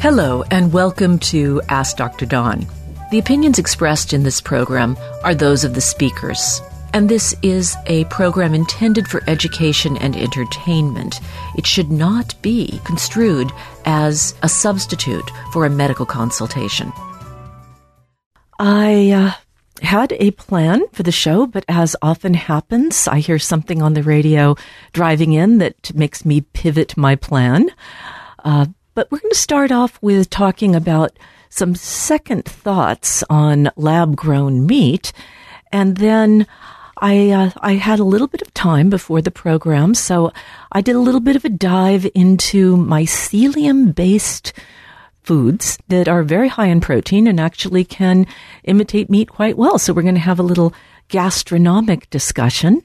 Hello, and welcome to Ask Dr. Dawn. The opinions expressed in this program are those of the speakers, and this is a program intended for education and entertainment. It should not be construed as a substitute for a medical consultation. I uh, had a plan for the show, but as often happens, I hear something on the radio driving in that makes me pivot my plan. Uh, but we're going to start off with talking about some second thoughts on lab grown meat. And then I, uh, I had a little bit of time before the program, so I did a little bit of a dive into mycelium based foods that are very high in protein and actually can imitate meat quite well. So we're going to have a little gastronomic discussion.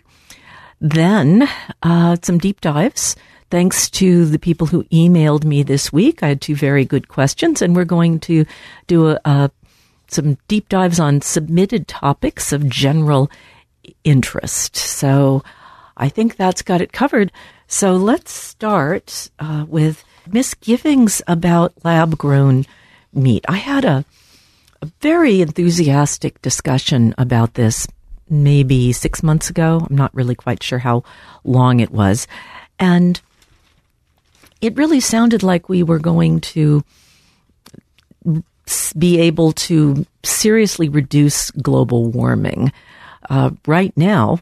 Then uh, some deep dives Thanks to the people who emailed me this week. I had two very good questions, and we're going to do a, a, some deep dives on submitted topics of general interest. So I think that's got it covered. So let's start uh, with misgivings about lab grown meat. I had a, a very enthusiastic discussion about this maybe six months ago. I'm not really quite sure how long it was. And it really sounded like we were going to be able to seriously reduce global warming. Uh, right now,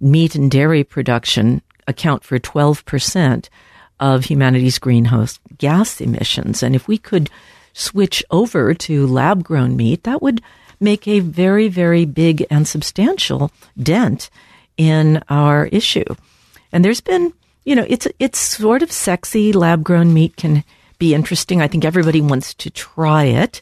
meat and dairy production account for 12% of humanity's greenhouse gas emissions. And if we could switch over to lab grown meat, that would make a very, very big and substantial dent in our issue. And there's been you know, it's it's sort of sexy. Lab grown meat can be interesting. I think everybody wants to try it.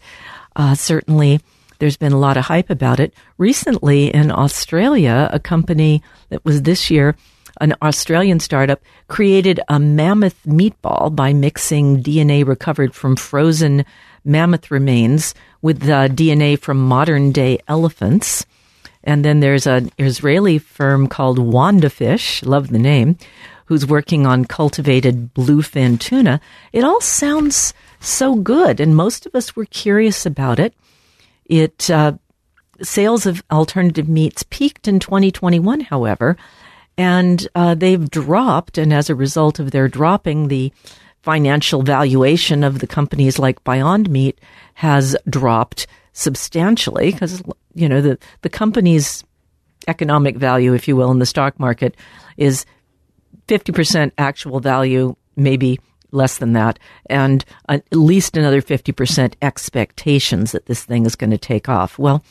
Uh, certainly, there's been a lot of hype about it. Recently, in Australia, a company that was this year an Australian startup created a mammoth meatball by mixing DNA recovered from frozen mammoth remains with the DNA from modern day elephants. And then there's an Israeli firm called WandaFish, love the name, who's working on cultivated bluefin tuna. It all sounds so good, and most of us were curious about it. It uh, sales of alternative meats peaked in 2021, however, and uh, they've dropped. And as a result of their dropping, the financial valuation of the companies like Beyond Meat has dropped substantially because you know the the company's economic value, if you will, in the stock market is 50% actual value, maybe less than that, and at least another 50% expectations that this thing is going to take off. Well,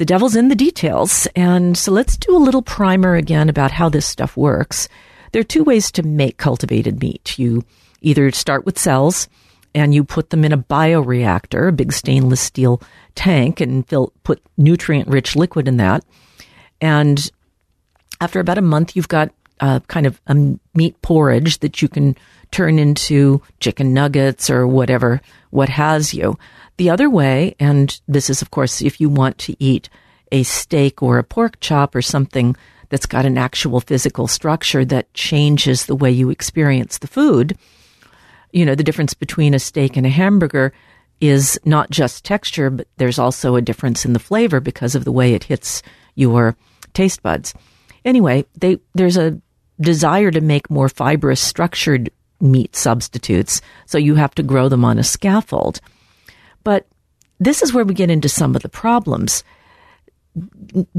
the devil's in the details. And so let's do a little primer again about how this stuff works. There are two ways to make cultivated meat. You either start with cells and you put them in a bioreactor, a big stainless steel tank, and fill, put nutrient rich liquid in that. And after about a month, you've got uh, kind of a meat porridge that you can turn into chicken nuggets or whatever, what has you. The other way, and this is, of course, if you want to eat a steak or a pork chop or something that's got an actual physical structure that changes the way you experience the food. You know, the difference between a steak and a hamburger is not just texture, but there's also a difference in the flavor because of the way it hits your taste buds. Anyway, they, there's a desire to make more fibrous structured meat substitutes, so you have to grow them on a scaffold. But this is where we get into some of the problems.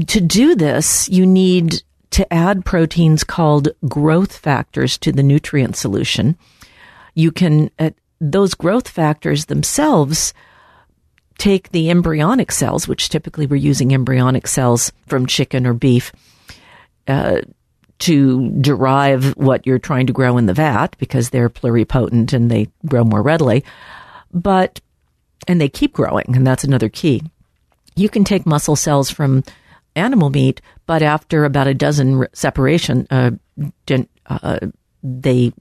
To do this, you need to add proteins called growth factors to the nutrient solution. You can, uh, those growth factors themselves take the embryonic cells, which typically we're using embryonic cells from chicken or beef, uh, to derive what you're trying to grow in the vat because they're pluripotent and they grow more readily. But, and they keep growing, and that's another key. You can take muscle cells from animal meat, but after about a dozen separation, uh, uh, they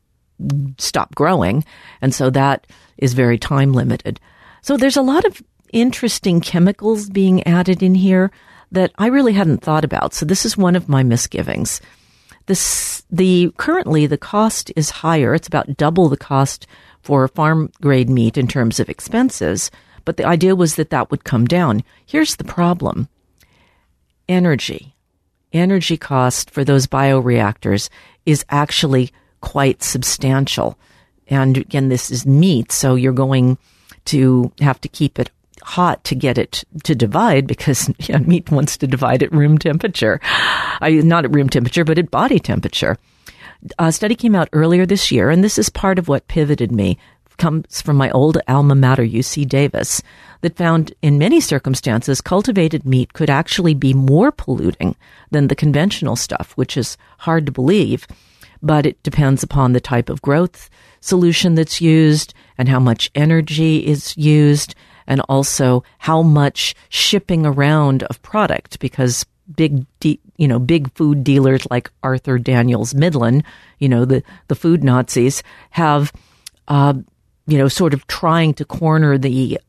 stop growing. And so that is very time limited. So there's a lot of interesting chemicals being added in here that I really hadn't thought about. So this is one of my misgivings. This, the currently the cost is higher. It's about double the cost for farm grade meat in terms of expenses, but the idea was that that would come down. Here's the problem energy. Energy cost for those bioreactors is actually quite substantial. And again, this is meat, so you're going to have to keep it hot to get it to divide because yeah, meat wants to divide at room temperature. I, not at room temperature, but at body temperature. A study came out earlier this year, and this is part of what pivoted me. Comes from my old alma mater, UC Davis, that found in many circumstances cultivated meat could actually be more polluting than the conventional stuff, which is hard to believe. But it depends upon the type of growth solution that's used and how much energy is used and also how much shipping around of product because big de- you know big food dealers like Archer Daniels Midland, you know the the food Nazis have uh, you know sort of trying to corner the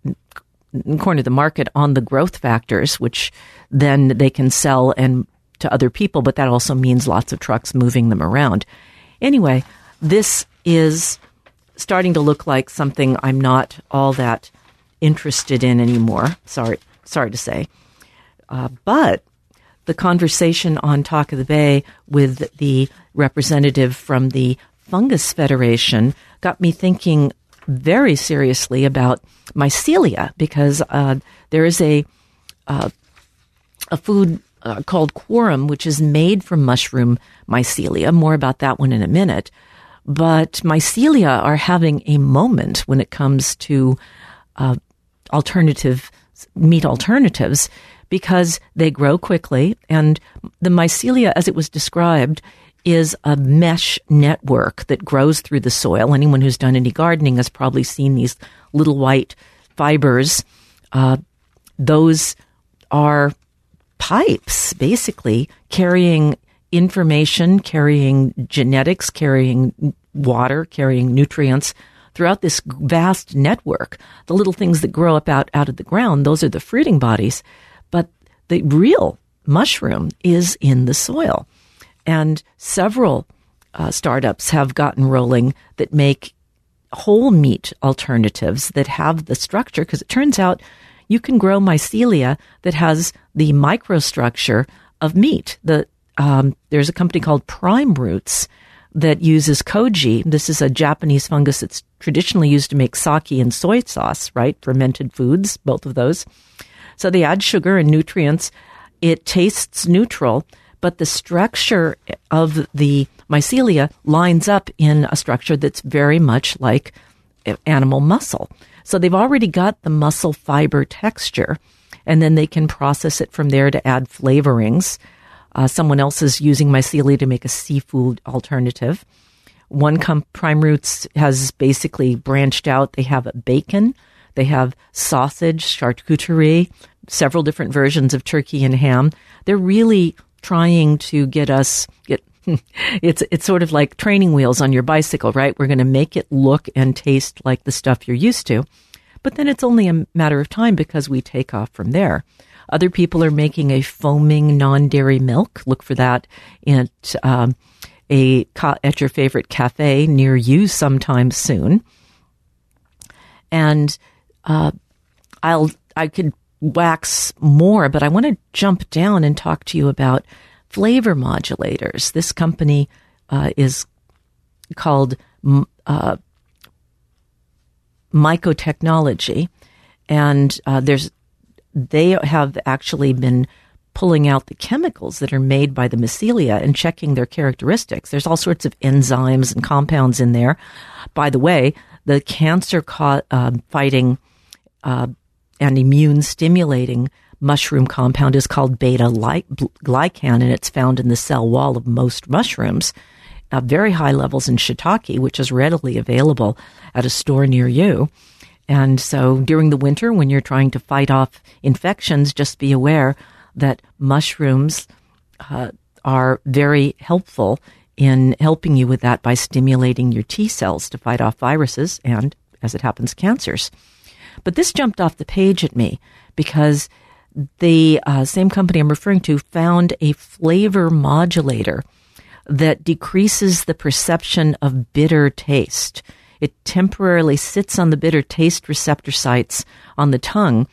corner the market on the growth factors, which then they can sell and to other people, but that also means lots of trucks moving them around. Anyway, this is starting to look like something I'm not all that interested in anymore. Sorry, sorry to say. Uh, but the conversation on Talk of the Bay with the representative from the Fungus Federation got me thinking very seriously about mycelia because uh, there is a uh, a food uh, called Quorn, which is made from mushroom mycelia. More about that one in a minute. But mycelia are having a moment when it comes to uh, alternative meat alternatives because they grow quickly and the mycelia as it was described is a mesh network that grows through the soil. Anyone who's done any gardening has probably seen these little white fibers. Uh, those are pipes, basically, carrying information, carrying genetics, carrying water, carrying nutrients throughout this vast network. The little things that grow up out, out of the ground, those are the fruiting bodies. But the real mushroom is in the soil. And several uh, startups have gotten rolling that make whole meat alternatives that have the structure, because it turns out you can grow mycelia that has the microstructure of meat. The um, there's a company called Prime Roots that uses koji. This is a Japanese fungus that's traditionally used to make sake and soy sauce, right? Fermented foods, both of those. So they add sugar and nutrients. It tastes neutral, but the structure of the mycelia lines up in a structure that's very much like animal muscle. So they've already got the muscle fiber texture, and then they can process it from there to add flavorings. Uh, someone else is using mycelia to make a seafood alternative. One com- Prime Roots has basically branched out. They have bacon, they have sausage, charcuterie, several different versions of turkey and ham. They're really trying to get us get it's it's sort of like training wheels on your bicycle, right? We're going to make it look and taste like the stuff you're used to. But then it's only a matter of time because we take off from there. Other people are making a foaming non-dairy milk. Look for that at um, a at your favorite cafe near you sometime soon. And uh, I'll I could wax more, but I want to jump down and talk to you about flavor modulators. This company uh, is called uh, Mycotechnology, and uh, there's they have actually been pulling out the chemicals that are made by the mycelia and checking their characteristics. There's all sorts of enzymes and compounds in there. By the way, the cancer uh, fighting uh, and immune stimulating mushroom compound is called beta glucan, and it's found in the cell wall of most mushrooms. Uh, very high levels in shiitake, which is readily available at a store near you. And so during the winter, when you're trying to fight off infections, just be aware that mushrooms uh, are very helpful in helping you with that by stimulating your T cells to fight off viruses and, as it happens, cancers. But this jumped off the page at me because the uh, same company I'm referring to found a flavor modulator that decreases the perception of bitter taste. It temporarily sits on the bitter taste receptor sites on the tongue,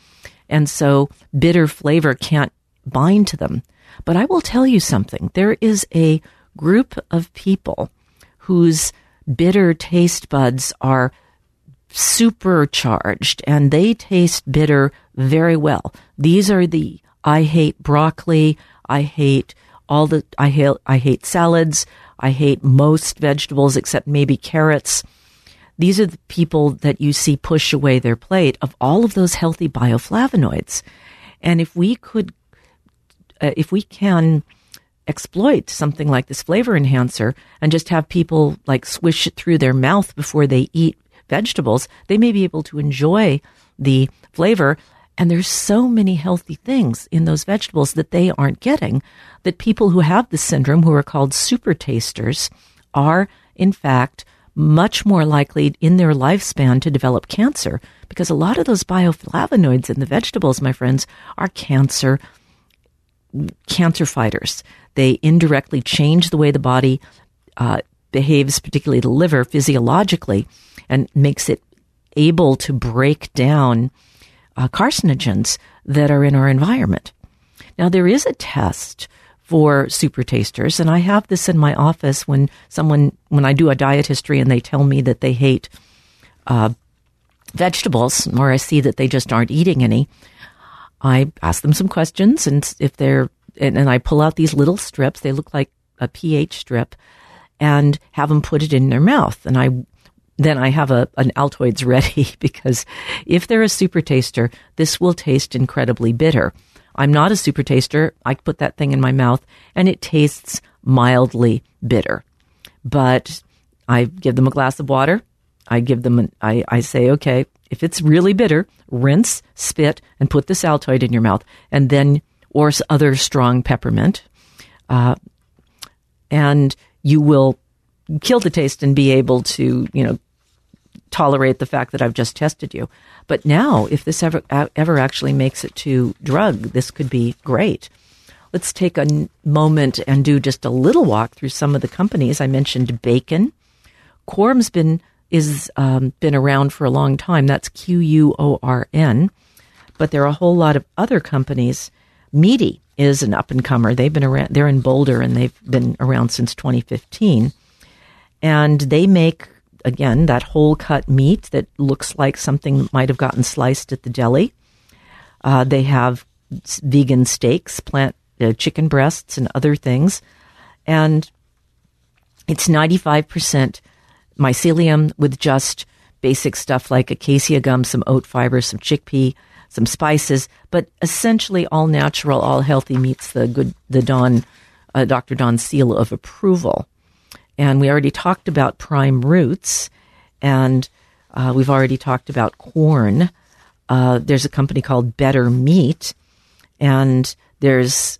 and so bitter flavor can't bind to them. But I will tell you something. There is a group of people whose bitter taste buds are supercharged and they taste bitter very well. These are the I hate broccoli, I hate all the I hate I hate salads, I hate most vegetables except maybe carrots. These are the people that you see push away their plate of all of those healthy bioflavonoids. And if we could uh, if we can exploit something like this flavor enhancer and just have people like swish it through their mouth before they eat vegetables, they may be able to enjoy the flavor. And there's so many healthy things in those vegetables that they aren't getting that people who have this syndrome, who are called super tasters, are in fact much more likely in their lifespan to develop cancer because a lot of those bioflavonoids in the vegetables, my friends, are cancer cancer fighters. They indirectly change the way the body uh, behaves, particularly the liver, physiologically, and makes it able to break down uh, carcinogens that are in our environment. Now, there is a test for super tasters, and I have this in my office when someone, when I do a diet history and they tell me that they hate uh, vegetables, or I see that they just aren't eating any. I ask them some questions, and if they're and, and I pull out these little strips, they look like a pH strip, and have them put it in their mouth, and I then I have a an Altoids ready because if they're a super taster, this will taste incredibly bitter. I'm not a super taster. I put that thing in my mouth and it tastes mildly bitter. But I give them a glass of water. I give them an, I, I say, okay, if it's really bitter, rinse, spit, and put this Altoid in your mouth, and then or other strong peppermint, uh, and you will kill the taste and be able to, you know, tolerate the fact that I've just tested you. But now, if this ever ever actually makes it to drug, this could be great. Let's take a moment and do just a little walk through some of the companies I mentioned. Bacon, Quorn's been is um, been around for a long time. That's Q U O R N. But there are a whole lot of other companies. Meati is an up and comer. They've been around. They're in Boulder and they've been around since 2015. And they make again that whole cut meat that looks like something that might have gotten sliced at the deli. Uh, they have vegan steaks, plant uh, chicken breasts, and other things. And it's 95% mycelium with just basic stuff like acacia gum, some oat fiber, some chickpea, some spices, but essentially all natural, all healthy meets the good, the Dawn, uh, Dr. Dawn seal of approval. And we already talked about prime roots, and uh, we've already talked about Quorn. Uh, there's a company called Better Meat, and there's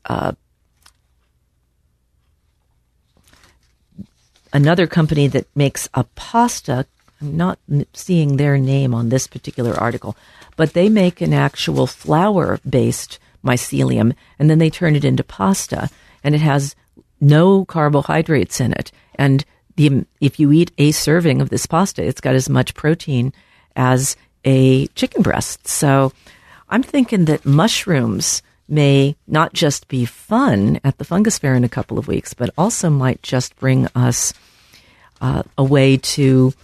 another company that makes a pasta. I'm not seeing their name on this particular article, but they make an actual flour based mycelium and then they turn it into pasta and it has no carbohydrates in it. And the, if you eat a serving of this pasta, it's got as much protein as a chicken breast. So I'm thinking that mushrooms may not just be fun at the Fungus Fair in a couple of weeks, but also might just bring us uh, a way to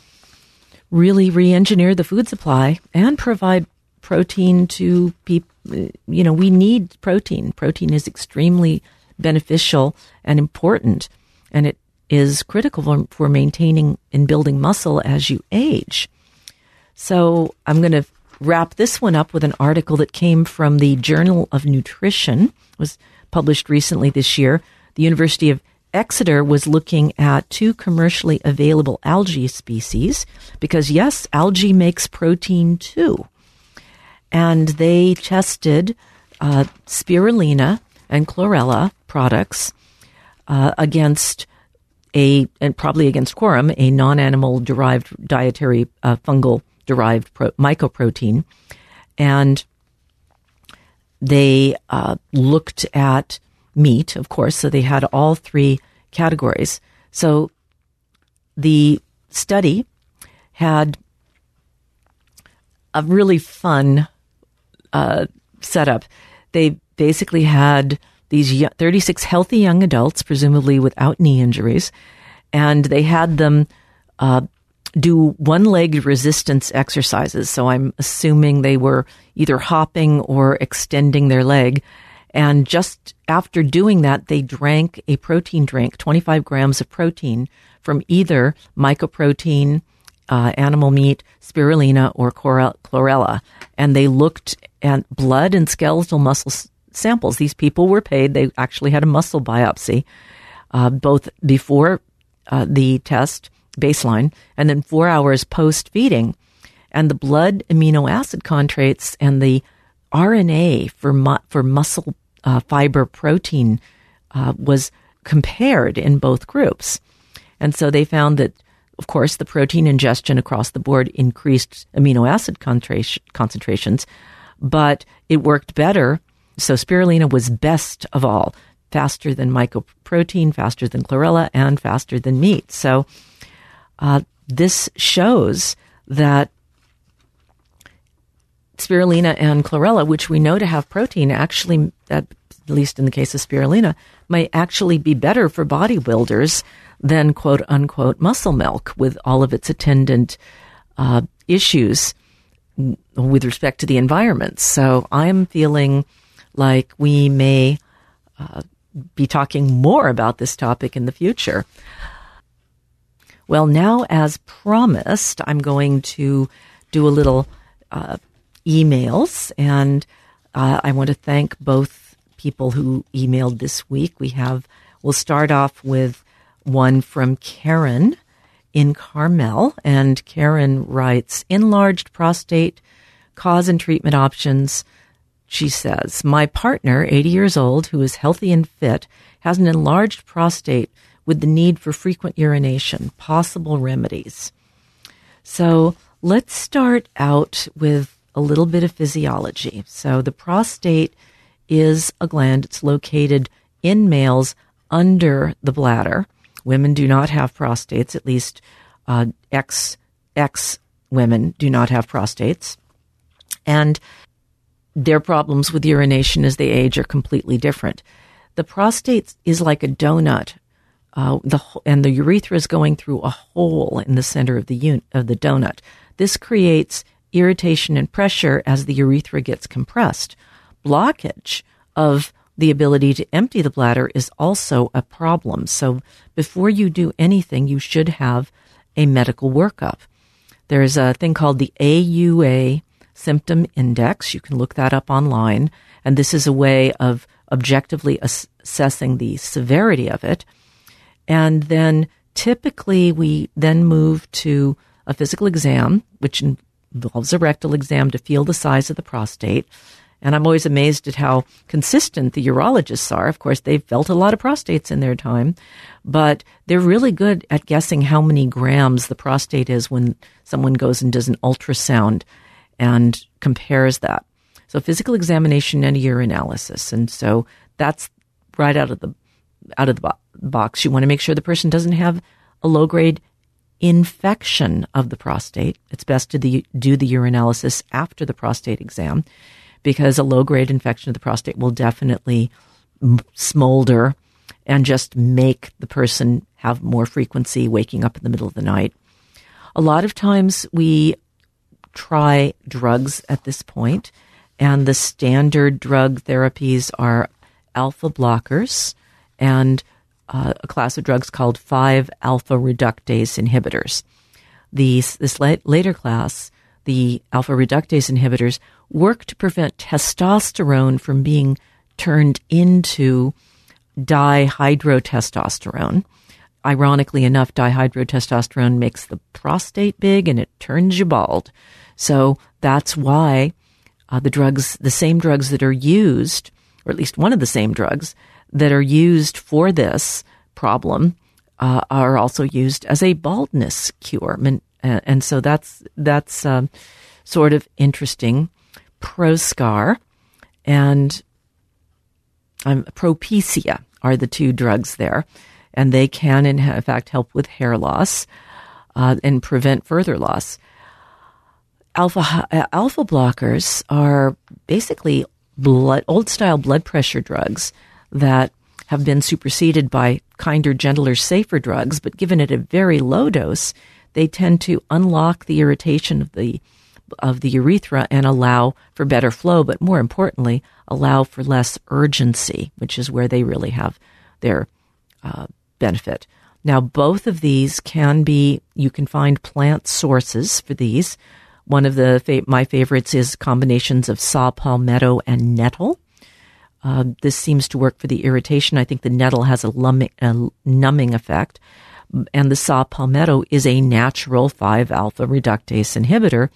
really re engineer the food supply and provide protein to people. You know, we need protein. Protein is extremely beneficial and important, and it is critical for, for maintaining and building muscle as you age. So I'm going to wrap this one up with an article that came from the Journal of Nutrition. It was published recently this year. The University of Exeter was looking at two commercially available algae species because yes, algae makes protein too. And they tested uh, spirulina and chlorella products uh, against a, and probably against Quorn, a non animal derived dietary uh, fungal derived pro- mycoprotein. And they uh, looked at meat, of course, so they had all three categories. So the study had a really fun uh, setup. They basically had these 36 healthy young adults, presumably without knee injuries, and they had them uh, do one legged resistance exercises. So I'm assuming they were either hopping or extending their leg. And just after doing that, they drank a protein drink, 25 grams of protein from either mycoprotein, uh, animal meat, spirulina, or chlorella. And they looked at blood and skeletal muscle s- samples. These people were paid. They actually had a muscle biopsy, uh, both before uh, the test baseline and then four hours post feeding. And the blood amino acid contrasts and the RNA for, mu- for muscle uh, fiber protein uh, was compared in both groups. And so they found that, of course, the protein ingestion across the board increased amino acid concentrations, but it worked better. So spirulina was best of all, faster than mycoprotein, faster than chlorella, and faster than meat. So uh, this shows that spirulina and chlorella, which we know to have protein, actually, at least in the case of spirulina, might actually be better for bodybuilders than quote unquote muscle milk with all of its attendant uh, issues with respect to the environment. So I'm feeling like we may uh, be talking more about this topic in the future. Well, now, as promised, I'm going to do a little uh, emails, and uh, I want to thank both people who emailed this week. We have, we'll start off with one from Karen in Carmel, and Karen writes, enlarged prostate cause and treatment options. She says, My partner, 80 years old, who is healthy and fit, has an enlarged prostate with the need for frequent urination, possible remedies. So let's start out with a little bit of physiology. So the prostate is a gland. It's located in males under the bladder. Women do not have prostates, at least uh, X, X women do not have prostates. And their problems with urination as they age are completely different. The prostate is like a donut uh, the and the urethra is going through a hole in the center of the un- of the donut. This creates irritation and pressure as the urethra gets compressed. Blockage of the ability to empty the bladder is also a problem. So before you do anything, you should have a medical workup. There's a thing called the AUA symptom index. You can look that up online. And this is a way of objectively ass- assessing the severity of it. And then typically we then move to a physical exam, which involves a rectal exam to feel the size of the prostate. And I'm always amazed at how consistent the urologists are. Of course, they've felt a lot of prostates in their time, but they're really good at guessing how many grams the prostate is when someone goes and does an ultrasound and compares that. So physical examination and a urinalysis. And so that's right out of the out of the box. You want to make sure the person doesn't have a low grade infection of the prostate. It's best to the, do the urinalysis after the prostate exam because a low grade infection of the prostate will definitely smolder and just make the person have more frequency waking up in the middle of the night. A lot of times we try drugs at this point, and the standard drug therapies are alpha blockers and uh, a class of drugs called 5 alpha reductase inhibitors. These, this la- later class, the alpha reductase inhibitors, work to prevent testosterone from being turned into dihydrotestosterone. Ironically enough, dihydrotestosterone makes the prostate big and it turns you bald. So that's why uh, the drugs, the same drugs that are used, or at least one of the same drugs that are used for this problem uh, are also used as a baldness cure. And, and so that's, that's um, sort of interesting. Proscar and um, Propecia are the two drugs there, and they can, in fact, help with hair loss. uh, and prevent further loss. Alpha uh, alpha blockers are basically blood, old style blood pressure drugs that have been superseded by kinder, gentler, safer drugs, but given at a very low dose, they tend to unlock the irritation of the of the urethra and allow for better flow, but more importantly, allow for less urgency, which is where they really have their uh, benefit. Now, both of these can be, you can find plant sources for these. One of the my favorites is combinations of saw palmetto and nettle. Uh, this seems to work for the irritation. I think the nettle has a, a numbing effect, and the saw palmetto is a natural 5 alpha reductase inhibitor.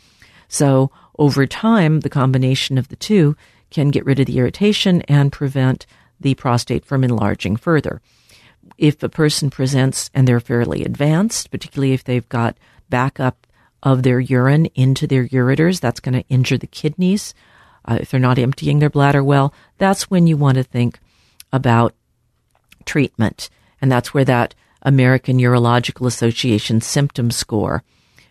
So over time, the combination of the two can get rid of the irritation and prevent the prostate from enlarging further. If a person presents and they're fairly advanced, particularly if they've got backup of their urine into their ureters, that's going to injure the kidneys. Uh, if they're not emptying their bladder well, that's when you want to think about treatment. And that's where that American Urological Association symptom score.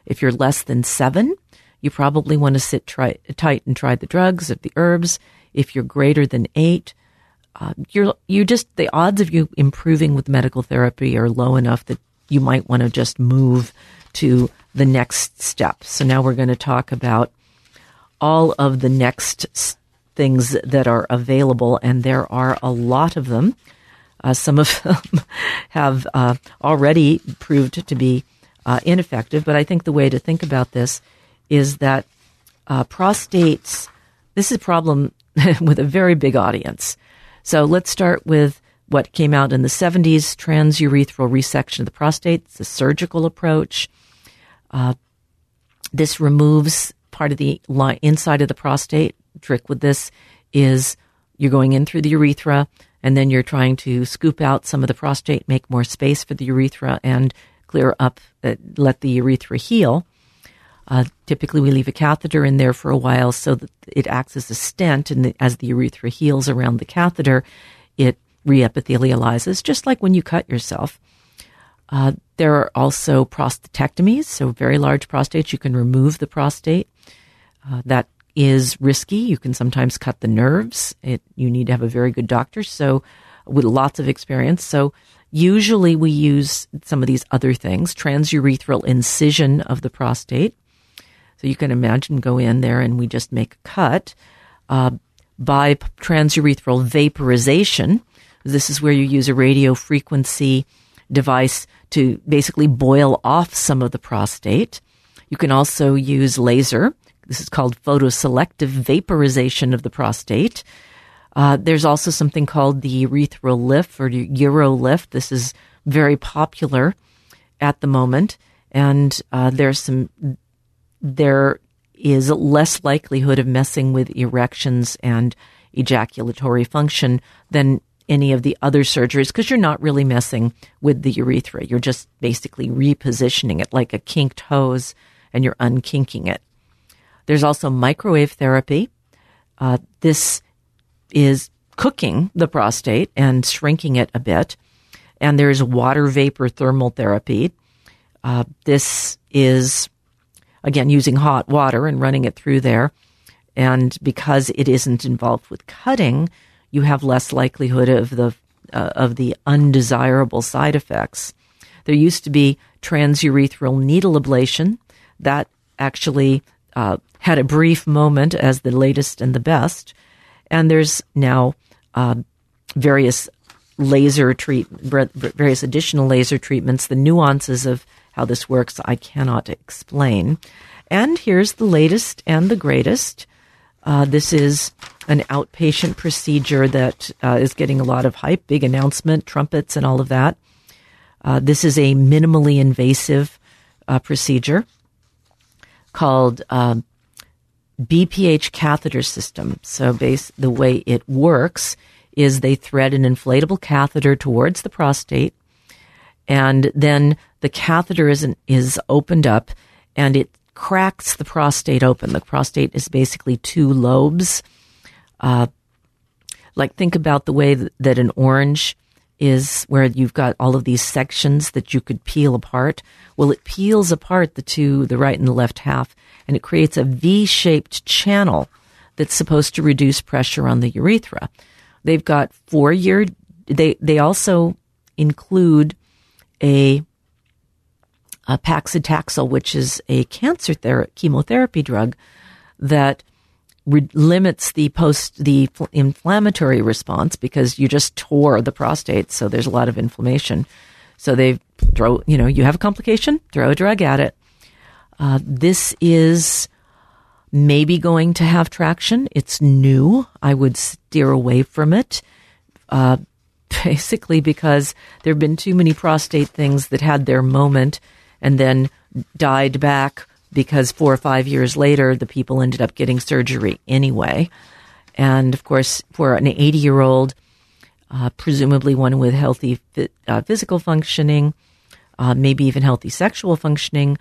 If you're less than seven, you probably want to sit try, tight and try the drugs or the herbs. If you're greater than eight, uh, you're you just the odds of you improving with medical therapy are low enough that you might want to just move to the next step. So now we're going to talk about all of the next things that are available, and there are a lot of them. Uh, some of them have uh, already proved to be uh, ineffective, but I think the way to think about this is that uh, prostates, this is a problem with a very big audience. So let's start with what came out in the 70s transurethral resection of the prostate. It's a surgical approach. Uh, this removes part of the inside of the prostate. Trick with this is you're going in through the urethra and then you're trying to scoop out some of the prostate, make more space for the urethra, and clear up, uh, let the urethra heal. Uh, typically, we leave a catheter in there for a while so that it acts as a stent, and the, as the urethra heals around the catheter, it reepithelializes, just like when you cut yourself. Uh, there are also prostatectomies, so very large prostates. You can remove the prostate. Uh, that is risky. You can sometimes cut the nerves. It, you need to have a very good doctor, so with lots of experience. So usually we use some of these other things, transurethral incision of the prostate. So you can imagine go in there and we just make a cut. Uh, by transurethral vaporization, this is where you use a radio frequency device to basically boil off some of the prostate. You can also use laser. This is called photoselective vaporization of the prostate. Uh, there's also something called the urethral lift or urolift. This is very popular at the moment, and uh, there's some there is less likelihood of messing with erections and ejaculatory function than any of the other surgeries because you're not really messing with the urethra. You're just basically repositioning it like a kinked hose and you're unkinking it. There's also microwave therapy. Uh, this is cooking the prostate and shrinking it a bit. And there's water vapor thermal therapy. Uh, this is again, using hot water and running it through there. And because it isn't involved with cutting, you have less likelihood of the uh, of the undesirable side effects. There used to be transurethral needle ablation that actually uh, had a brief moment as the latest and the best, and there's now uh, various laser treat various additional laser treatments. The nuances of how this works, I cannot explain. And here's the latest and the greatest. Uh, this is an outpatient procedure that uh, is getting a lot of hype, big announcement, trumpets, and all of that. Uh, this is a minimally invasive uh, procedure called um, BPH catheter system. So, base the way it works is they thread an inflatable catheter towards the prostate, and then the catheter is, is opened up and it cracks the prostate open. The prostate is basically two lobes. Uh, like think about the way that an orange is where you've got all of these sections that you could peel apart. Well, it peels apart the two, the right and the left half, and it creates a V-shaped channel that's supposed to reduce pressure on the urethra. They've got four year, they, they also include a, a paclitaxel, which is a cancer ther- chemotherapy drug that re- limits the post the inflammatory response because you just tore the prostate, so there's a lot of inflammation. So they throw, you know, you have a complication, throw a drug at it. Uh, this is maybe going to have traction. It's new. I would steer away from it. Uh, basically because there have been too many prostate things that had their moment and then died back because four or five years later, the people ended up getting surgery anyway. And of course, for an 80 year old, uh, presumably one with healthy uh, physical functioning, uh, maybe even healthy sexual functioning,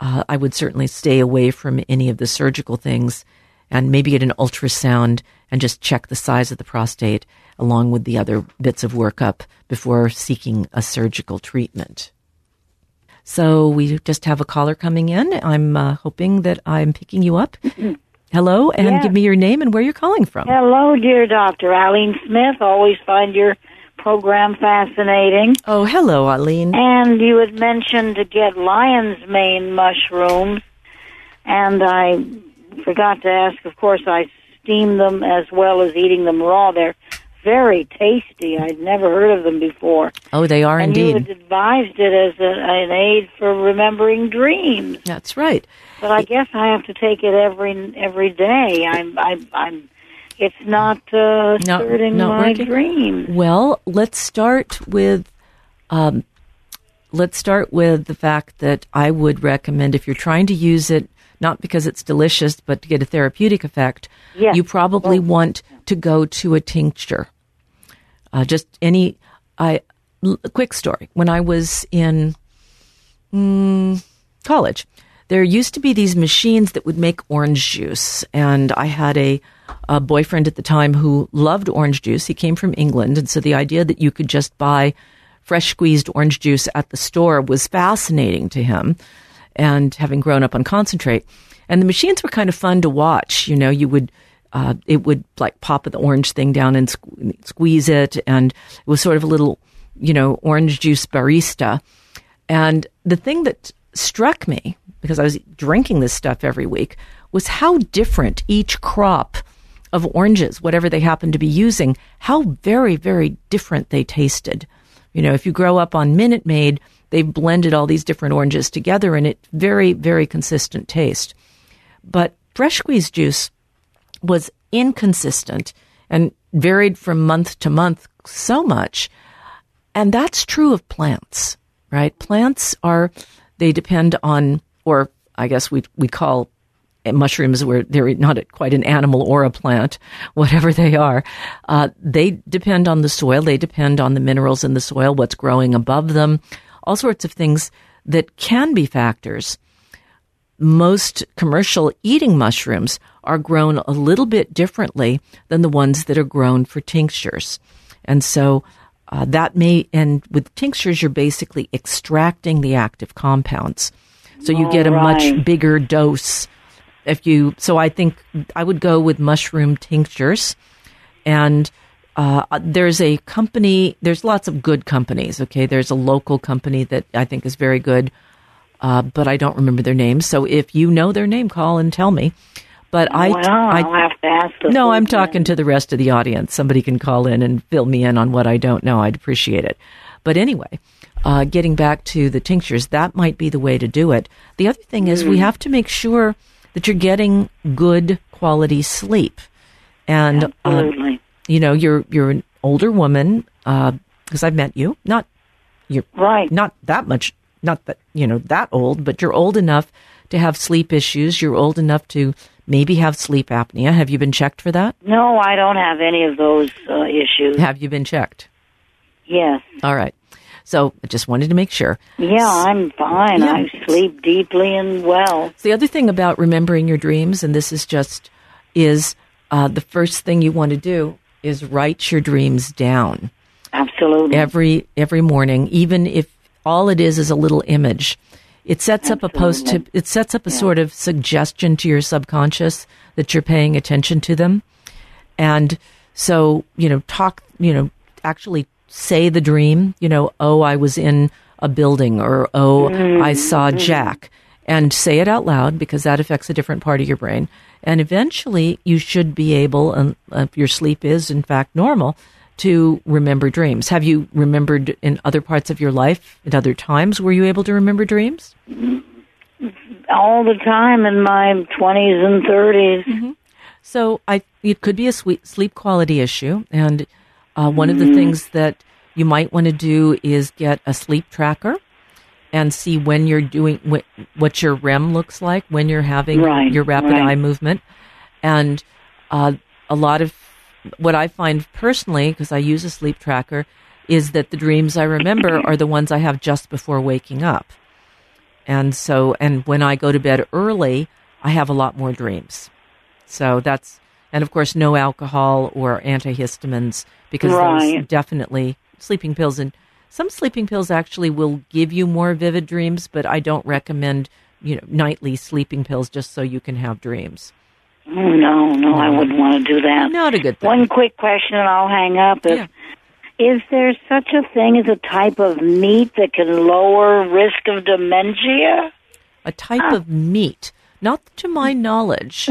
uh, I would certainly stay away from any of the surgical things and maybe get an ultrasound and just check the size of the prostate along with the other bits of workup before seeking a surgical treatment. So we just have a caller coming in. I'm uh, hoping that I'm picking you up. Hello, and yes. give me your name and where you're calling from. Hello, dear Dr. Eileen Smith. Always find your program fascinating. Oh, hello, Eileen. And you had mentioned to get lion's mane mushrooms, and I forgot to ask. Of course, I steam them as well as eating them raw. They're very tasty. I'd never heard of them before. Oh, they are and indeed. And you had advised it as a, an aid for remembering dreams. That's right. But I guess I have to take it every every day. I'm I'm, I'm it's not uh, not, not my working. dreams. Well, let's start with. Um, let's start with the fact that I would recommend if you're trying to use it not because it's delicious, but to get a therapeutic effect, yes. you probably want to go to a tincture. Uh, just any, I, l- quick story. When I was in mm, college, there used to be these machines that would make orange juice, and I had a, a boyfriend at the time who loved orange juice. He came from England, and so the idea that you could just buy fresh squeezed orange juice at the store was fascinating to him. And having grown up on concentrate, and the machines were kind of fun to watch. You know, you would uh, it would like pop the orange thing down and sque- squeeze it, and it was sort of a little, you know, orange juice barista. And the thing that struck me because I was drinking this stuff every week was how different each crop of oranges, whatever they happened to be using, how very, very different they tasted. You know, if you grow up on Minute Maid, they've blended all these different oranges together and it very, very consistent taste. But fresh squeezed juice was inconsistent and varied from month to month so much. And that's true of plants, right? Plants are, they depend on, or I guess we, we call mushrooms where they're not quite an animal or a plant, whatever they are. Uh, they depend on the soil. They depend on the minerals in the soil, what's growing above them, all sorts of things that can be factors most commercial eating mushrooms are grown a little bit differently than the ones that are grown for tinctures. And so uh, that may, and with tinctures, you're basically extracting the active compounds. So you get a right. much bigger dose. If you, so I think I would go with mushroom tinctures. And uh, there's a company, there's lots of good companies, okay? There's a local company that I think is very good uh, but I don't remember their name. So if you know their name, call and tell me. But I, well, I, I'll have to ask. No, I'm talking to the rest of the audience. Somebody can call in and fill me in on what I don't know. I'd appreciate it. But anyway, uh, getting back to the tinctures, that might be the way to do it. The other thing is we mm-hmm. have to make sure that you're getting good quality sleep. And uh, you know, you're you're an older woman because uh, I've met you. Not you're right. Not that much not that, you know, that old, but you're old enough to have sleep issues. You're old enough to maybe have sleep apnea. Have you been checked for that? No, I don't have any of those uh, issues. Have you been checked? Yes. All right. So I just wanted to make sure. Yeah, I'm fine. Yeah. I sleep deeply and well. the other thing about remembering your dreams, and this is just, is uh, the first thing you want to do is write your dreams down. Absolutely. every every morning, even if all it is is a little image. It sets up a post to it sets up a sort of suggestion to your subconscious that you're paying attention to them. And so, you know, talk, you know, actually say the dream, you know, oh, I was in a building or oh, I mm-hmm. saw mm-hmm. Jack and say it out loud because that affects a different part of your brain. And eventually you should be able, and if your sleep is in fact normal, to remember dreams. Have you remembered in other parts of your life, at other times, were you able to remember dreams? All the time in my 20s and 30s. So I, it could be a sweet sleep quality issue, and uh, one of the things that you might want to do is get a sleep tracker and see when you're doing wh- what your REM looks like when you're having Right, your rapid right. eye movement, and uh, a lot of what I find personally because I use a sleep tracker is that the dreams I remember are the ones I have just before waking up. And so, and when I go to bed early, I have a lot more dreams. So that's, and of course, no alcohol or antihistamines because those Right. definitely sleeping pills and some sleeping pills actually will give you more vivid dreams, but I don't recommend, you know, nightly sleeping pills just so you can have dreams. Oh, no, no, I wouldn't want to do that. Not a good thing. One quick question and I'll hang up. Is, Yeah. is there such a thing as a type of meat that can lower risk of dementia? a type of meat, not to my knowledge.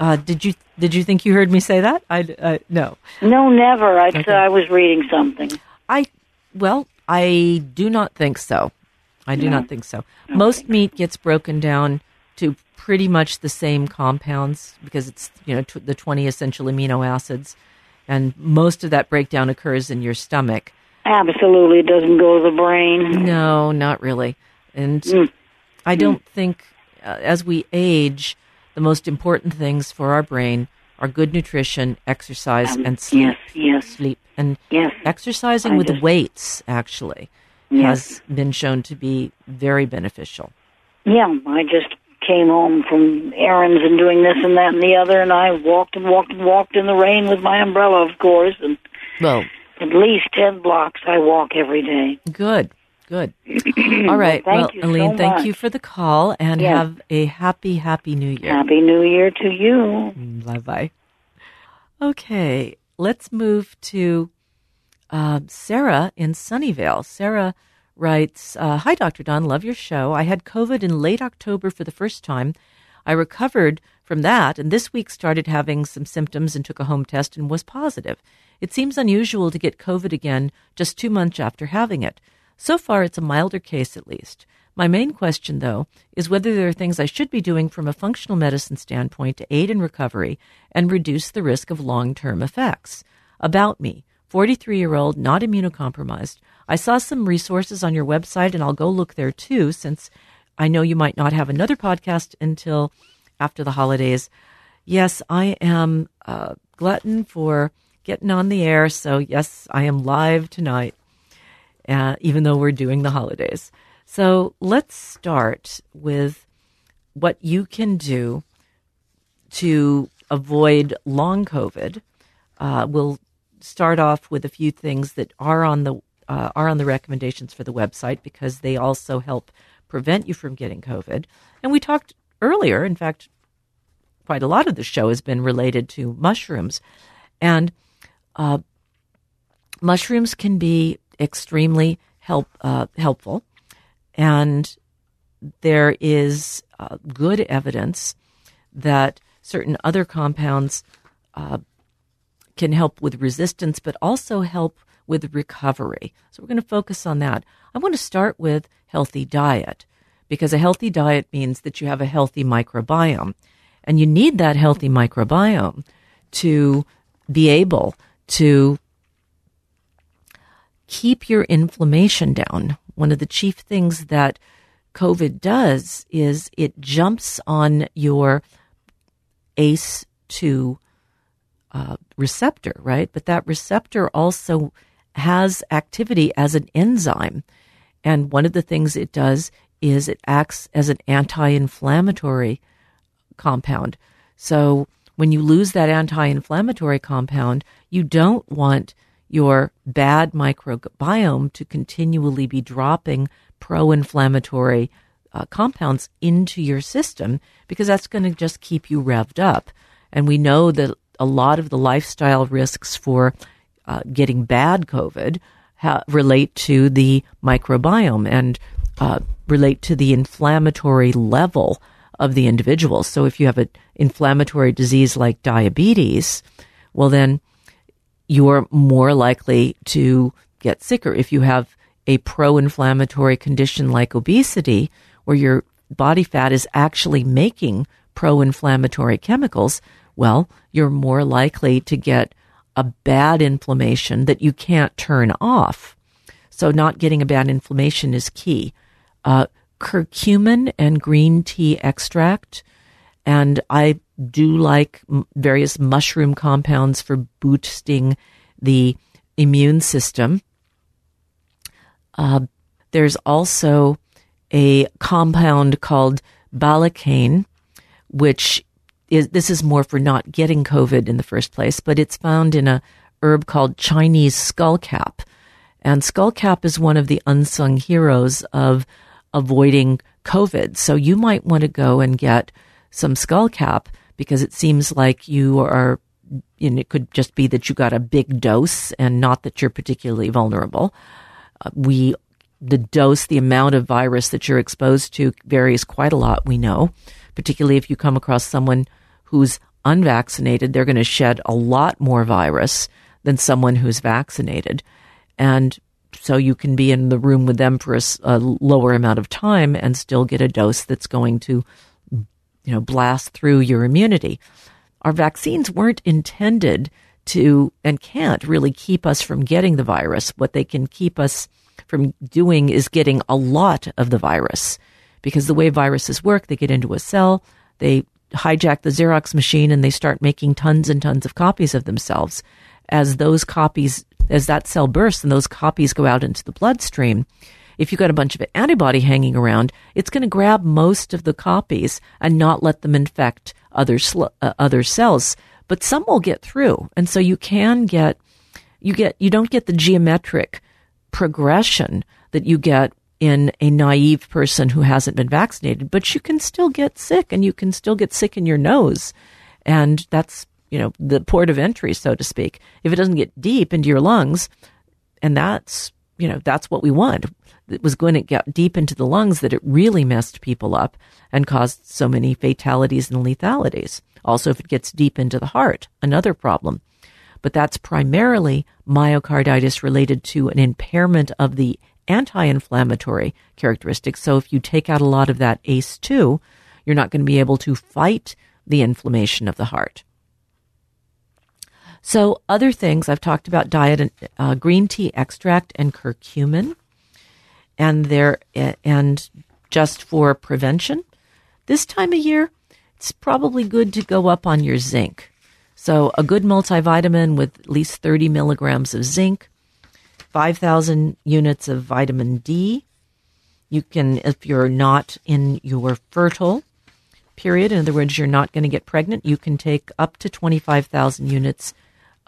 Uh, did you did you think you heard me say that? I uh, no. No, never. I, Okay. I was reading something. I well, I do not think so. I do not think so. Most meat gets broken down to pretty much the same compounds because it's you know tw- the twenty essential amino acids, and most of that breakdown occurs in your stomach. Absolutely, it doesn't go to the brain. No, not really. And Mm. I don't think uh, as we age, the most important things for our brain are good nutrition, exercise, and sleep. Yes, yes, Sleep and yes. exercising I with just- weights actually Yes. has been shown to be very beneficial. Yeah, I just came home from errands and doing this and that and the other, and I walked and walked and walked in the rain with my umbrella, of course, and Well, at least 10 blocks I walk every day. good, good. All right. thank well, you so Aline, thank you for the call and Yes. have a happy, happy new year. Happy New Year to you. Bye bye. Okay, let's move to uh, Sarah in Sunnyvale. Sarah writes uh, Hi, Dr. Dawn, love your show. I had COVID in late October for the first time. I recovered from that and this week started having some symptoms and took a home test and was positive. It seems unusual to get COVID again just two months after having it. So far, it's a milder case at least. My main question, though, is whether there are things I should be doing from a functional medicine standpoint to aid in recovery and reduce the risk of long term effects. About me, 43 year old, not immunocompromised. I saw some resources on your website and I'll go look there too, since I know you might not have another podcast until after the holidays. Yes, I am a glutton for getting on the air, so yes, I am live tonight uh, even though we're doing the holidays. So let's start with what you can do to avoid long COVID. Uh, we'll start off with a few things that are on the uh, are on the recommendations for the website because they also help prevent you from getting COVID. And we talked earlier, in fact, quite a lot of the show has been related to mushrooms, and uh, mushrooms can be extremely help uh, helpful, and there is uh, good evidence that certain other compounds uh, can help with resistance, but also help with recovery. So we're going to focus on that. I want to start with healthy diet because a healthy diet means that you have a healthy microbiome, and you need that healthy microbiome to be able to keep your inflammation down. One of the chief things that COVID does is it jumps on your ACE2 uh, receptor, right? But that receptor also has activity as an enzyme. And one of the things it does is it acts as an anti inflammatory compound. So when you lose that anti inflammatory compound, you don't want your bad microbiome to continually be dropping pro inflammatory uh, compounds into your system because that's going to just keep you revved up. And we know that a lot of the lifestyle risks for uh, getting bad COVID ha- relate to the microbiome and uh, relate to the inflammatory level of the individual. So if you have an inflammatory disease like diabetes, well, then you're more likely to get sicker. If you have a pro inflammatory condition like obesity, where your body fat is actually making pro inflammatory chemicals, well, you're more likely to get a bad inflammation that you can't turn off. So, not getting a bad inflammation is key. Uh, curcumin and green tea extract, and I do like various mushroom compounds for boosting the immune system. Uh, there's also a compound called baicalein, which is this is more for not getting COVID in the first place, but it's found in a herb called Chinese skullcap. And skullcap is one of the unsung heroes of avoiding COVID. So you might want to go and get some skullcap because it seems like you are, and it could just be that you got a big dose and not that you're particularly vulnerable. Uh, we the dose, the amount of virus that you're exposed to varies quite a lot, we know. Particularly if you come across someone who's unvaccinated, they're going to shed a lot more virus than someone who's vaccinated. And so you can be in the room with them for a, a lower amount of time and still get a dose that's going to, you know, blast through your immunity. Our vaccines weren't intended to and can't really keep us from getting the virus. What they can keep us from doing is getting a lot of the virus. Because the way viruses work, they get into a cell, they hijack the Xerox machine, and they start making tons and tons of copies of themselves. As those copies, as that cell bursts and those copies go out into the bloodstream, if you've got a bunch of antibody hanging around, it's going to grab most of the copies and not let them infect other sl- uh, other cells. But some will get through, and so you can get you get you don't get the geometric progression that you get in a naive person who hasn't been vaccinated, but you can still get sick and you can still get sick in your nose. And that's, you know, the port of entry, so to speak. If it doesn't get deep into your lungs, and that's, you know, that's what we want. It was going to get deep into the lungs that it really messed people up and caused so many fatalities and lethalities. Also, if it gets deep into the heart, another problem but that's primarily myocarditis related to an impairment of the anti inflammatory characteristics. So if you take out a lot of that ACE2, you're not going to be able to fight the inflammation of the heart. So, other things I've talked about diet and uh, green tea extract and curcumin, and there and just for prevention, this time of year, it's probably good to go up on your zinc. So, a good multivitamin with at least 30 milligrams of zinc, 5,000 units of vitamin D. You can, if you're not in your fertile period, in other words, you're not going to get pregnant, you can take up to 25,000 units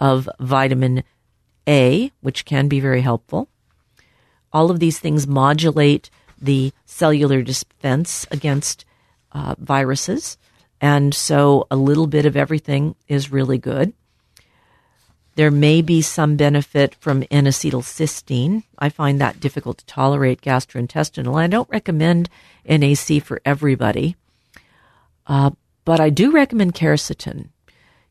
of vitamin A, which can be very helpful. All of these things modulate the cellular defense against uh, viruses. And so a little bit of everything is really good. There may be some benefit from N-acetylcysteine. I find that difficult to tolerate gastrointestinal. I don't recommend NAC for everybody. Uh, but I do recommend quercetin.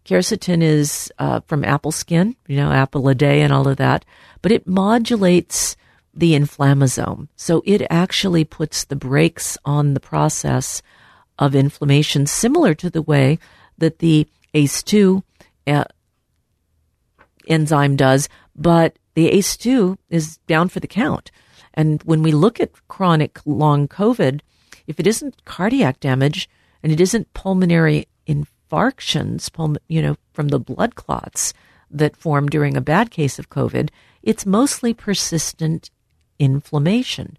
Quercetin is uh, from apple skin, you know, apple a day and all of that, but it modulates the inflammasome. So it actually puts the brakes on the process of inflammation, similar to the way that the ACE2 uh, enzyme does, but the ACE2 is down for the count. And when we look at chronic long COVID, if it isn't cardiac damage and it isn't pulmonary infarctions, you know, from the blood clots that form during a bad case of COVID, it's mostly persistent inflammation.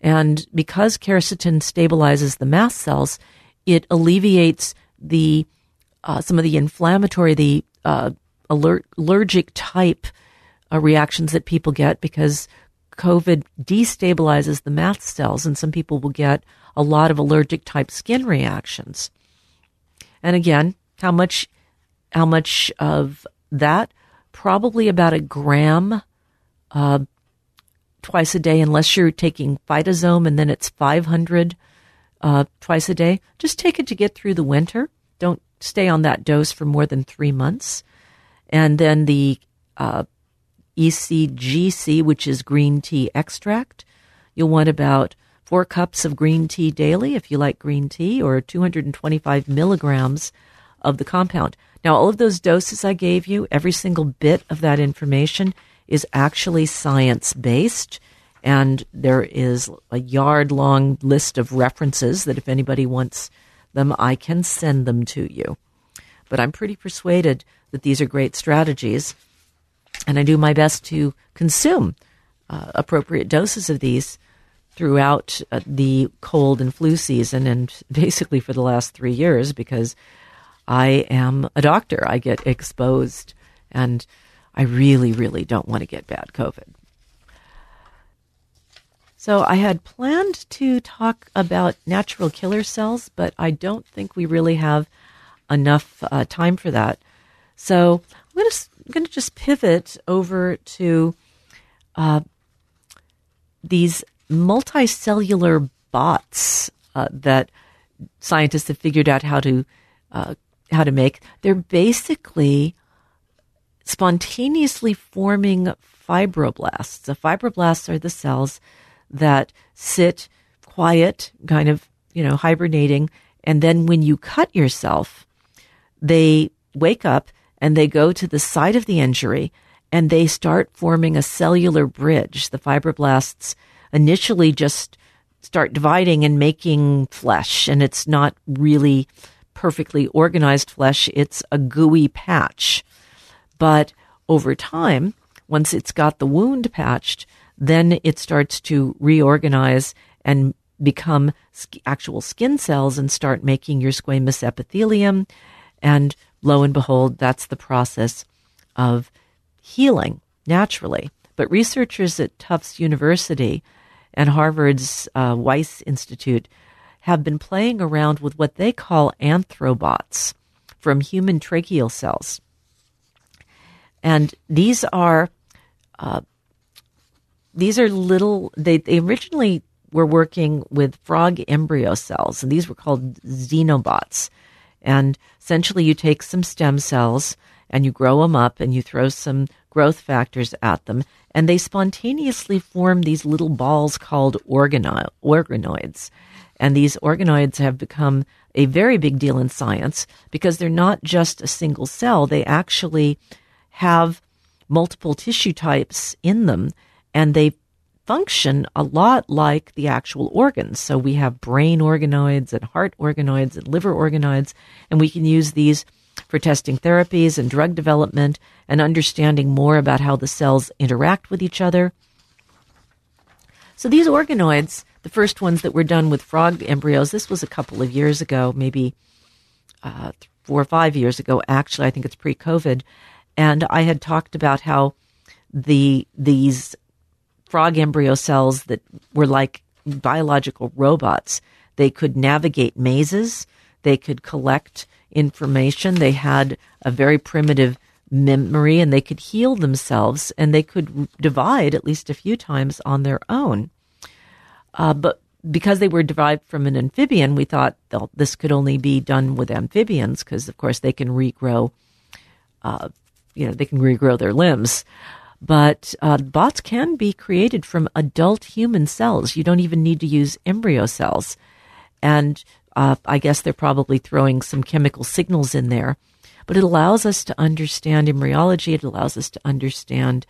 And because quercetin stabilizes the mast cells, it alleviates the uh, some of the inflammatory, the uh, alert, allergic type uh, reactions that people get because COVID destabilizes the mast cells, and some people will get a lot of allergic type skin reactions. And again, how much, how much of that? Probably about a gram twice a day, unless you're taking Phytosome and then it's 500 uh, twice a day. Just take it to get through the winter. Don't stay on that dose for more than three months. And then the uh, ECGC, which is green tea extract. You'll want about four cups of green tea daily if you like green tea, or 225 milligrams of the compound. Now, all of those doses I gave you, every single bit of that information is actually science based. And there is a yard long list of references that if anybody wants them, I can send them to you. But I'm pretty persuaded that these are great strategies and I do my best to consume uh, appropriate doses of these throughout uh, the cold and flu season and basically for the last three years because I am a doctor. I get exposed and I really, really don't want to get bad COVID. So I had planned to talk about natural killer cells, but I don't think we really have enough uh, time for that. So I'm going to I'm going to just pivot over to uh, these multicellular bots uh, that scientists have figured out how to uh, how to make. They're basically spontaneously forming fibroblasts. The fibroblasts are the cells that sit quiet, kind of you know hibernating, and then when you cut yourself, they wake up and they go to the site of the injury and they start forming a cellular bridge. The fibroblasts initially just start dividing and making flesh, and it's not really perfectly organized flesh, it's a gooey patch. But over time, once it's got the wound patched, then it starts to reorganize and become actual skin cells and start making your squamous epithelium. And lo and behold, that's the process of healing naturally. But researchers at Tufts University and Harvard's uh, Wyss Institute have been playing around with what they call anthrobots from human tracheal cells. And these are uh, these are little. They, they originally were working with frog embryo cells, and these were called xenobots. And essentially, you take some stem cells and you grow them up and you throw some growth factors at them, and they spontaneously form these little balls called organo- organoids. And these organoids have become a very big deal in science because they're not just a single cell, they actually have multiple tissue types in them, and they function a lot like the actual organs. So we have brain organoids and heart organoids and liver organoids, and we can use these for testing therapies and drug development and understanding more about how the cells interact with each other. So these organoids, the first ones that were done with frog embryos, this was a couple of years ago, maybe uh, four or five years ago. Actually, I think it's pre-COVID, and I had talked about how the these frog embryo cells that were like biological robots. They could navigate mazes. They could collect information. They had a very primitive memory and they could heal themselves and they could divide at least a few times on their own. Uh, but because they were derived from an amphibian, we thought well, this could only be done with amphibians because, of course, they can regrow. Uh, you know, they can regrow their limbs. But uh, bots can be created from adult human cells. You don't even need to use embryo cells. And uh, I guess they're probably throwing some chemical signals in there. But it allows us to understand embryology. It allows us to understand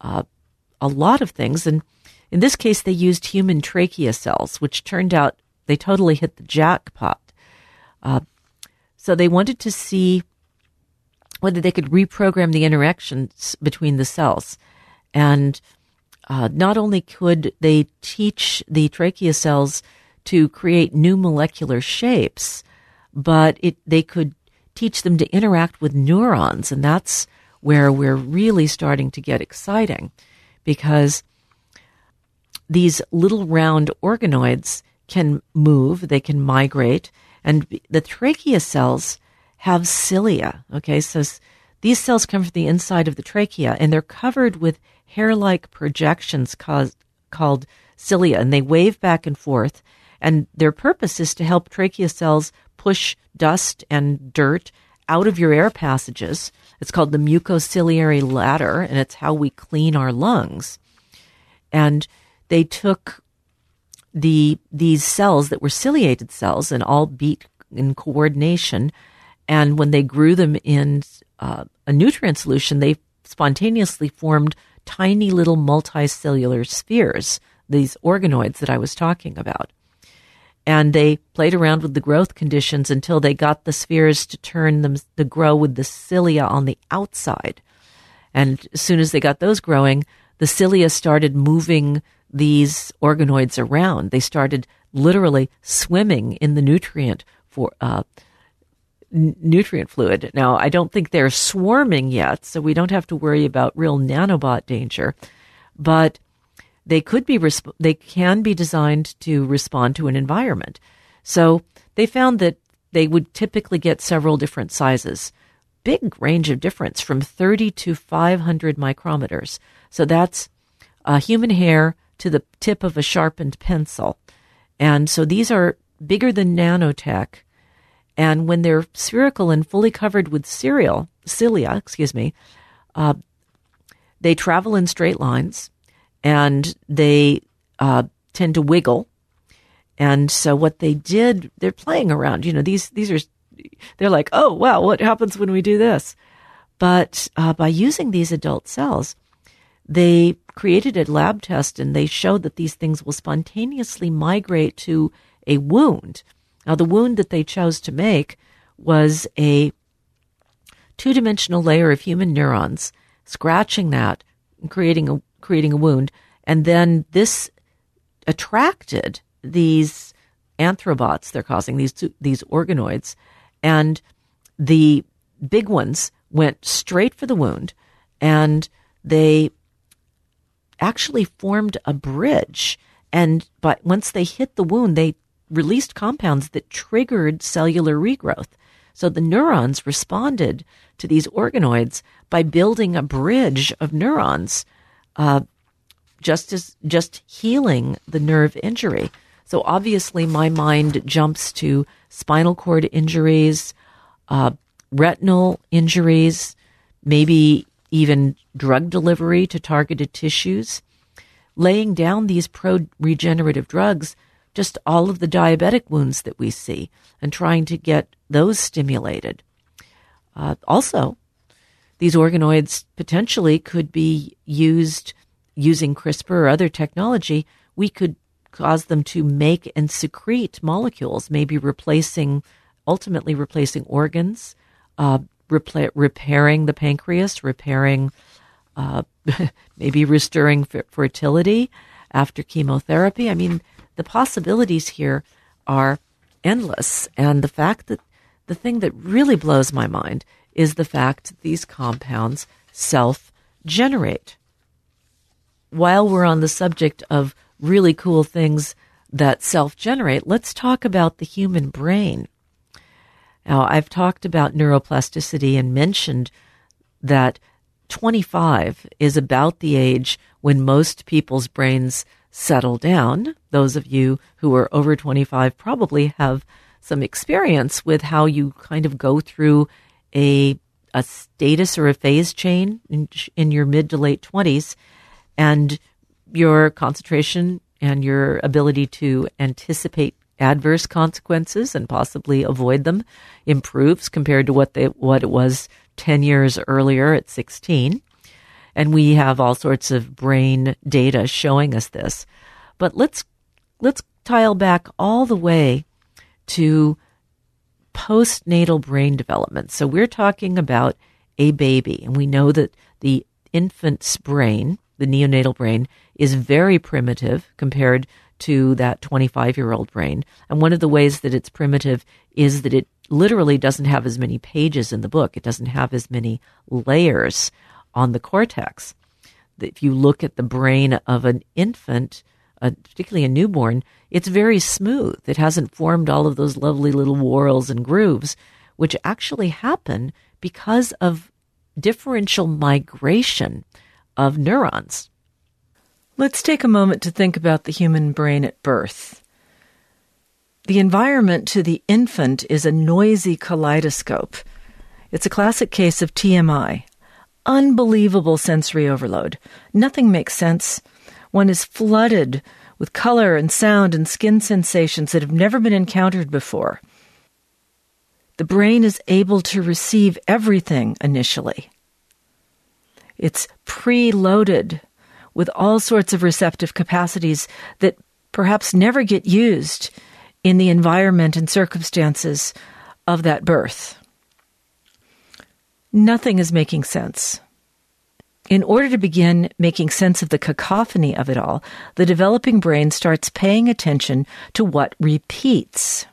uh, a lot of things. And in this case, they used human trachea cells, which turned out they totally hit the jackpot. Uh, so they wanted to see whether they could reprogram the interactions between the cells. And uh, not only could they teach the trachea cells to create new molecular shapes, but it, they could teach them to interact with neurons. And that's where we're really starting to get exciting because these little round organoids can move, they can migrate, and the trachea cells have cilia. Okay, so these cells come from the inside of the trachea and they're covered with hair like projections caused, called cilia, and they wave back and forth. And their purpose is to help trachea cells push dust and dirt out of your air passages. It's called the mucociliary ladder, and it's how we clean our lungs. And they took the these cells that were ciliated cells and all beat in coordination, and when they grew them in uh, a nutrient solution, they spontaneously formed tiny little multicellular spheres, these organoids that I was talking about. And they played around with the growth conditions until they got the spheres to turn them to grow with the cilia on the outside. And as soon as they got those growing, the cilia started moving these organoids around. They started literally swimming in the nutrient for uh, nutrient fluid. Now, I don't think they're swarming yet, so we don't have to worry about real nanobot danger, but they could be resp- they can be designed to respond to an environment. So they found that they would typically get several different sizes. Big range of difference from 30 to 500 micrometers. So that's a human hair to the tip of a sharpened pencil. And so these are bigger than nanotech and when they're spherical and fully covered with cereal, cilia, excuse me, uh, they travel in straight lines and they uh, tend to wiggle. And so what they did, they're playing around. You know, these these are they're like, oh wow, what happens when we do this? But uh, by using these adult cells, they created a lab test and they showed that these things will spontaneously migrate to a wound now, the wound that they chose to make was a two dimensional layer of human neurons, scratching that, creating a, creating a wound. And then this attracted these anthrobots they're causing, these, these organoids. And the big ones went straight for the wound and they actually formed a bridge. And but once they hit the wound, they released compounds that triggered cellular regrowth. So the neurons responded to these organoids by building a bridge of neurons, uh, just as just healing the nerve injury. So obviously, my mind jumps to spinal cord injuries, uh, retinal injuries, maybe even drug delivery to targeted tissues. Laying down these pro regenerative drugs just all of the diabetic wounds that we see and trying to get those stimulated. Uh, also, these organoids potentially could be used using CRISPR or other technology. We could cause them to make and secrete molecules, maybe replacing, ultimately replacing organs, uh, repairing the pancreas, repairing, uh, maybe restoring fertility after chemotherapy. I mean, the possibilities here are endless. And the fact that the thing that really blows my mind is the fact that these compounds self generate. While we're on the subject of really cool things that self generate, let's talk about the human brain. Now, I've talked about neuroplasticity and mentioned that 25 is about the age when most people's brains settle down. Those of you who are over 25 probably have some experience with how you kind of go through a a status or a phase change in, in your mid to late 20s and your concentration and your ability to anticipate adverse consequences and possibly avoid them improves compared to what they what it was 10 years earlier at 16 and we have all sorts of brain data showing us this. But let's let's tile back all the way to postnatal brain development. So we're talking about a baby, and we know that the infant's brain, the neonatal brain, is very primitive compared to that 25 year old brain. And one of the ways that it's primitive is that it literally doesn't have as many pages in the book. It doesn't have as many layers on the cortex. If you look at the brain of an infant, uh, particularly a newborn, it's very smooth. It hasn't formed all of those lovely little whorls and grooves, which actually happen because of differential migration of neurons. Let's take a moment to think about the human brain at birth. The environment to the infant is a noisy kaleidoscope. It's a classic case of TMI. Unbelievable sensory overload. Nothing makes sense. One is flooded with color and sound and skin sensations that have never been encountered before. The brain is able to receive everything initially. It's preloaded with all sorts of receptive capacities that perhaps never get used in the environment and circumstances of that birth. Nothing is making sense. In order to begin making sense of the cacophony of it all, the developing brain starts paying attention to what repeats.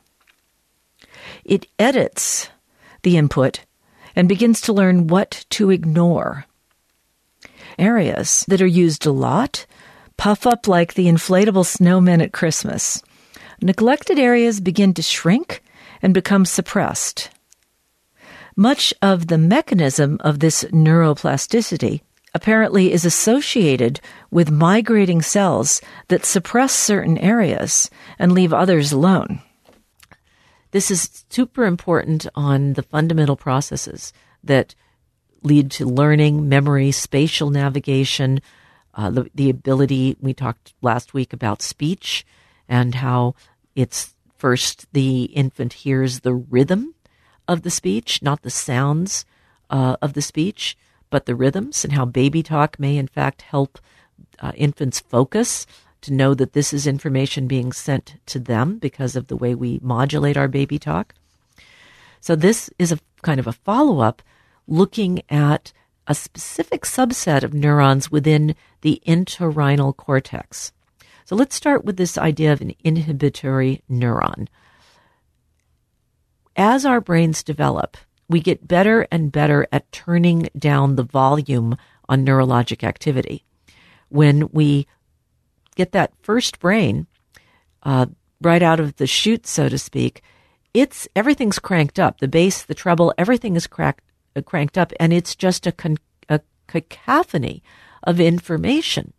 It edits the input and begins to learn what to ignore areas that are used a lot puff up like the inflatable snowmen at Christmas. Neglected areas begin to shrink and become suppressed. Much of the mechanism of this neuroplasticity apparently is associated with migrating cells that suppress certain areas and leave others alone. This is super important on the fundamental processes that lead to learning, memory, spatial navigation, uh, the, the ability. We talked last week about speech and how it's first the infant hears the rhythm of the speech, not the sounds uh, of the speech, but the rhythms, and how baby talk may in fact help uh, infants focus to know that this is information being sent to them because of the way we modulate our baby talk. So, this is a kind of a follow up looking at a specific subset of neurons within the entorhinal cortex. So let's start with this idea of an inhibitory neuron. As our brains develop, we get better and better at turning down the volume on neurologic activity. When we get that first brain uh, right out of the chute, so to speak, it's everything's cranked up. The bass, the treble, everything is cracked uh, cranked up, and it's just a, con- a cacophony of information.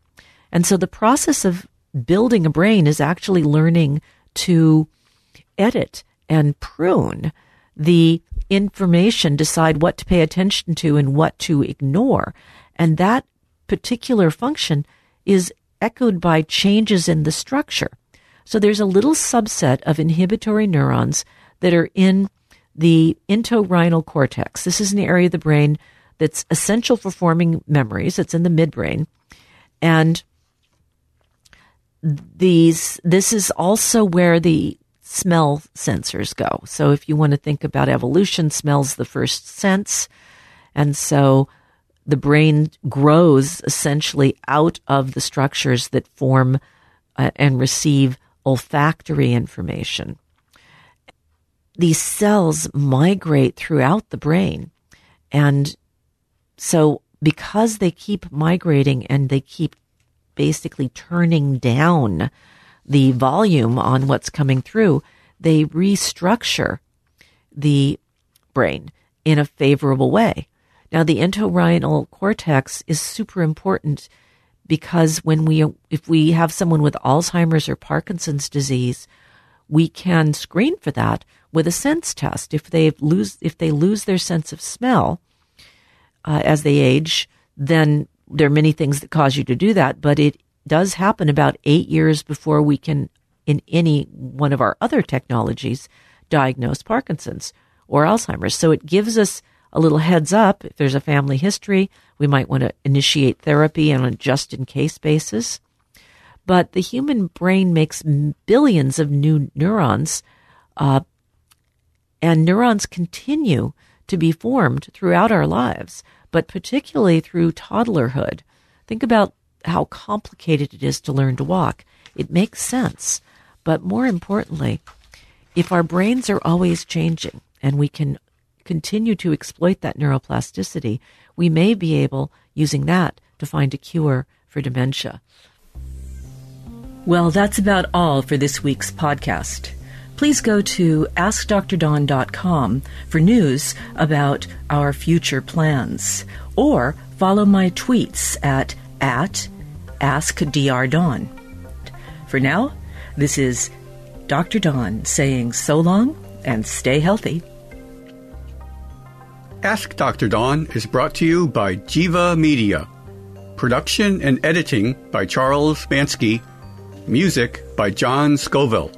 And so the process of building a brain is actually learning to edit and prune the information, decide what to pay attention to and what to ignore. And that particular function is echoed by changes in the structure. So there's a little subset of inhibitory neurons that are in the entorhinal cortex. This is an area of the brain that's essential for forming memories. It's in the midbrain. And these, this is also where the smell sensors go. So if you want to think about evolution, smell's the first sense. And so the brain grows essentially out of the structures that form uh, and receive olfactory information these cells migrate throughout the brain. And so because they keep migrating and they keep basically turning down the volume on what's coming through, they restructure the brain in a favorable way. Now, the entorhinal cortex is super important because when we, if we have someone with Alzheimer's or Parkinson's disease, we can screen for that with a sense test. If they lose if they lose their sense of smell uh, as they age, then there are many things that cause you to do that. But it does happen about eight years before we can, in any one of our other technologies, diagnose Parkinson's or Alzheimer's. So it gives us a little heads up. If there's a family history, we might want to initiate therapy on a just in case basis. But the human brain makes billions of new neurons uh, and neurons continue to be formed throughout our lives, but particularly through toddlerhood. Think about how complicated it is to learn to walk. It makes sense. But more importantly, if our brains are always changing and we can continue to exploit that neuroplasticity, we may be able, using that, to find a cure for dementia. Well, that's about all for this week's podcast. Please go to AskDrDawn.com for news about our future plans, or follow my tweets at, at AskDrDawn. For now, this is Dr. Dawn saying so long and stay healthy. Ask Dr. Dawn is brought to you by Jiva Media. Production and editing by Charles Mansky. Music by John Scoville.